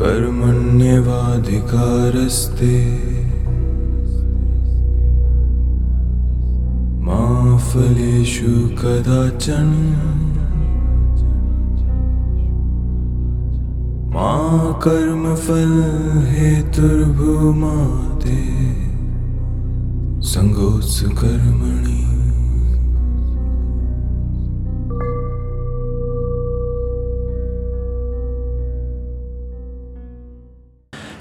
कर्मण्येवाधिकारस्ते। मा फलेषु कदाचन। मा कर्मफलहेतुर्भूमा ते सङ्गोत्सु कर्मणि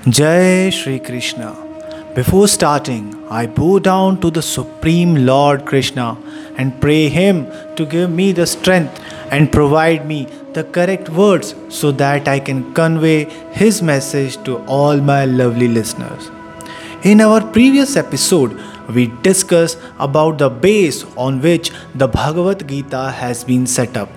Jai Shri Krishna. Before starting, I bow down to the Supreme Lord Krishna and pray Him to give me the strength and provide me the correct words so that I can convey His message to all my lovely listeners. In our previous episode, we discussed about the base on which the Bhagavad Gita has been set up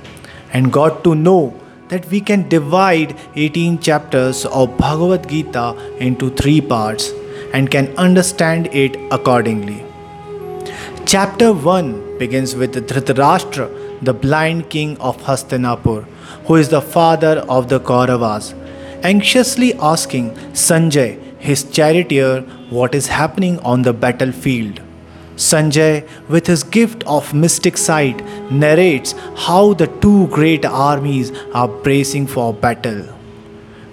and got to know that we can divide 18 chapters of Bhagavad Gita into three parts and can understand it accordingly. Chapter 1 begins with Dhritarashtra, the blind king of Hastinapur, who is the father of the Kauravas, anxiously asking Sanjay, his charioteer, what is happening on the battlefield. Sanjay, with his gift of mystic sight, narrates how the two great armies are bracing for battle.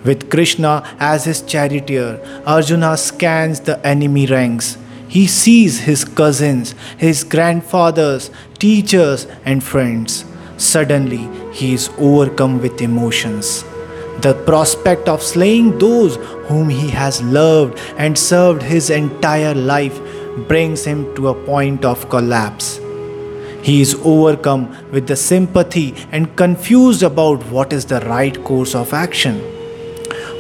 With Krishna as his charioteer, Arjuna scans the enemy ranks. He sees his cousins, his grandfathers, teachers, and friends. Suddenly, he is overcome with emotions. The prospect of slaying those whom he has loved and served his entire life brings him to a point of collapse. He is overcome with the sympathy and confused about what is the right course of action.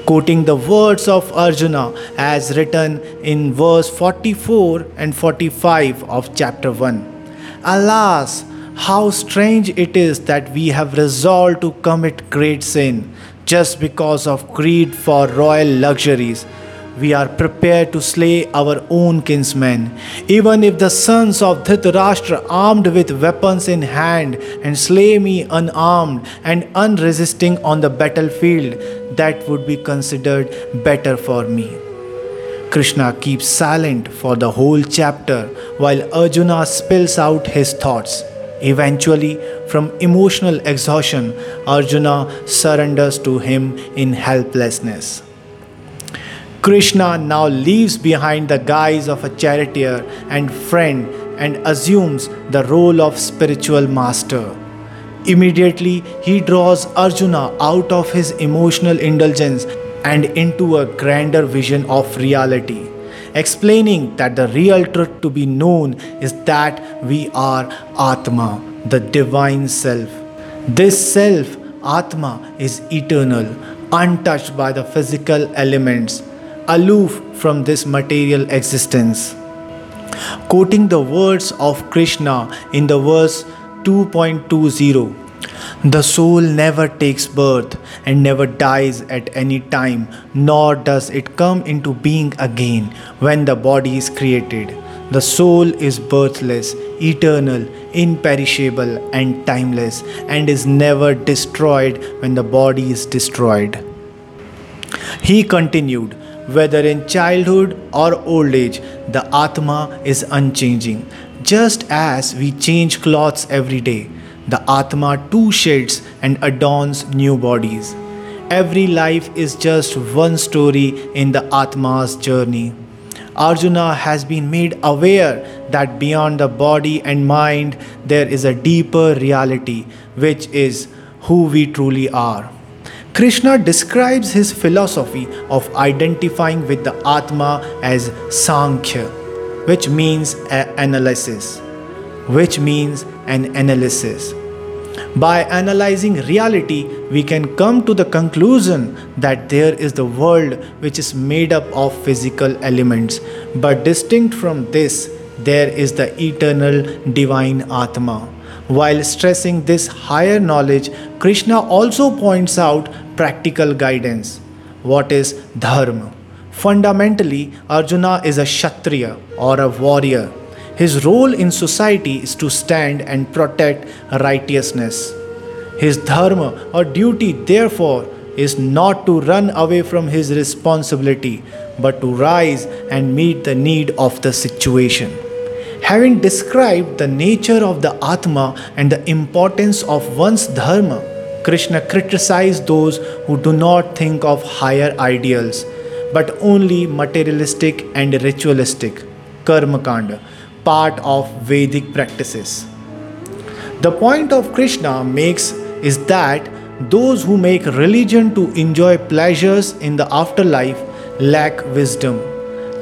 Quoting the words of Arjuna as written in verse 44 and 45 of chapter 1 Alas, how strange it is that we have resolved to commit great sin just because of greed for royal luxuries we are prepared to slay our own kinsmen. Even if the sons of Dhritarashtra, armed with weapons in hand, and slay me unarmed and unresisting on the battlefield, that would be considered better for me. Krishna keeps silent for the whole chapter while Arjuna spills out his thoughts. Eventually, from emotional exhaustion, Arjuna surrenders to him in helplessness. Krishna now leaves behind the guise of a charioteer and friend and assumes the role of spiritual master. Immediately, he draws Arjuna out of his emotional indulgence and into a grander vision of reality, explaining that the real truth to be known is that we are Atma, the divine self. This self, Atma, is eternal, untouched by the physical elements aloof from this material existence. Quoting the words of Krishna in the verse 2.20 The soul never takes birth and never dies at any time, nor does it come into being again when the body is created. The soul is birthless, eternal, imperishable, and timeless, and is never destroyed when the body is destroyed. He continued, whether in childhood or old age, the Atma is unchanging. Just as we change clothes every day, the Atma too sheds and adorns new bodies. Every life is just one story in the Atma's journey. Arjuna has been made aware that beyond the body and mind there is a deeper reality, which is who we truly are. Krishna describes his philosophy of identifying with the Atma as Sankhya, which means analysis, which means an analysis. By analyzing reality, we can come to the conclusion that there is the world which is made up of physical elements, but distinct from this, there is the eternal divine Atma while stressing this higher knowledge, Krishna also points out practical guidance. What is dharma? Fundamentally, Arjuna is a Kshatriya or a warrior. His role in society is to stand and protect righteousness. His dharma or duty, therefore, is not to run away from his responsibility, but to rise and meet the need of the situation. Having described the nature of the Atma and the importance of one's Dharma, Krishna criticized those who do not think of higher ideals, but only materialistic and ritualistic, karma kanda, part of Vedic practices. The point of Krishna makes is that those who make religion to enjoy pleasures in the afterlife lack wisdom.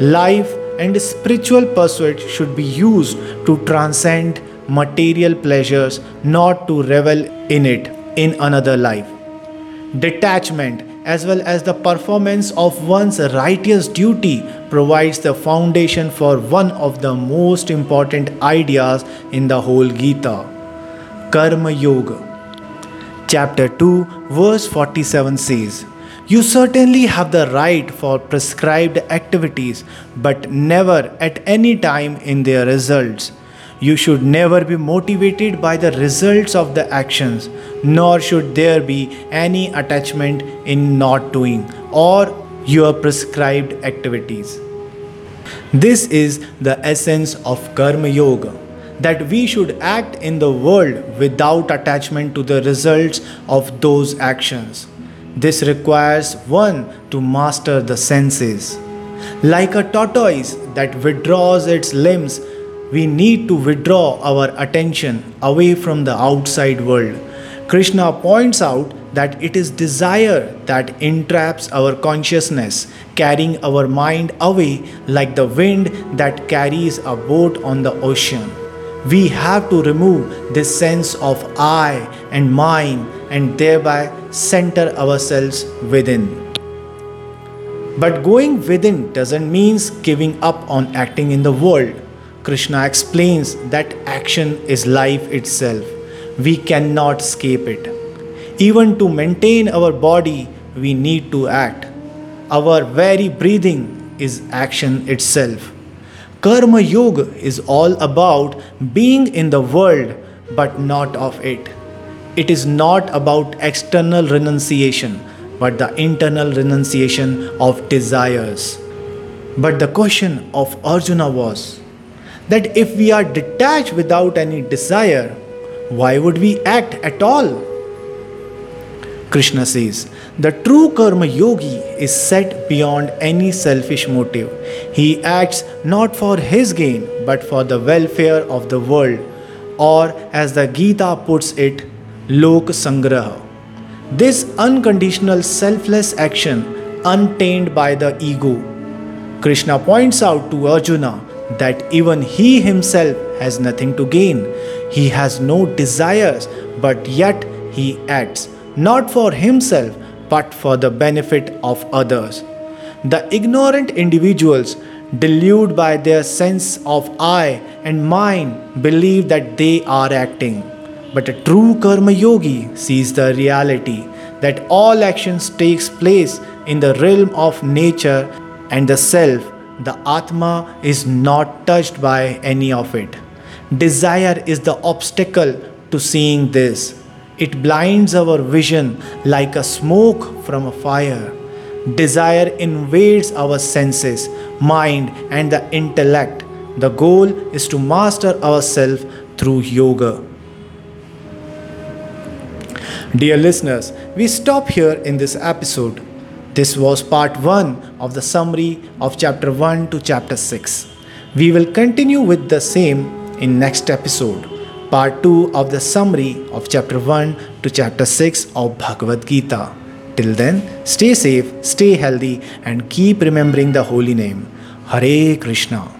Life and spiritual pursuit should be used to transcend material pleasures, not to revel in it in another life. Detachment as well as the performance of one's righteous duty provides the foundation for one of the most important ideas in the whole Gita Karma Yoga. Chapter 2, verse 47 says, You certainly have the right for prescribed activities, but never at any time in their results. You should never be motivated by the results of the actions, nor should there be any attachment in not doing or your prescribed activities. This is the essence of Karma Yoga that we should act in the world without attachment to the results of those actions. This requires one to master the senses. Like a tortoise that withdraws its limbs we need to withdraw our attention away from the outside world. Krishna points out that it is desire that entraps our consciousness, carrying our mind away like the wind that carries a boat on the ocean. We have to remove this sense of I and mine and thereby center ourselves within. But going within doesn't mean giving up on acting in the world. Krishna explains that action is life itself. We cannot escape it. Even to maintain our body, we need to act. Our very breathing is action itself. Karma Yoga is all about being in the world but not of it. It is not about external renunciation but the internal renunciation of desires. But the question of Arjuna was that if we are detached without any desire, why would we act at all? Krishna says, the true karma yogi is set beyond any selfish motive. He acts not for his gain but for the welfare of the world, or as the Gita puts it, Lok Sangraha. This unconditional selfless action, untainted by the ego. Krishna points out to Arjuna that even he himself has nothing to gain. He has no desires, but yet he acts not for himself but for the benefit of others. The ignorant individuals, deluded by their sense of I and mine, believe that they are acting. But a true karma yogi sees the reality that all actions takes place in the realm of nature and the self the Atma is not touched by any of it. Desire is the obstacle to seeing this. It blinds our vision like a smoke from a fire. Desire invades our senses, mind, and the intellect. The goal is to master ourselves through yoga. Dear listeners, we stop here in this episode. This was part 1 of the summary of chapter 1 to chapter 6. We will continue with the same in next episode, part 2 of the summary of chapter 1 to chapter 6 of Bhagavad Gita. Till then, stay safe, stay healthy, and keep remembering the holy name. Hare Krishna.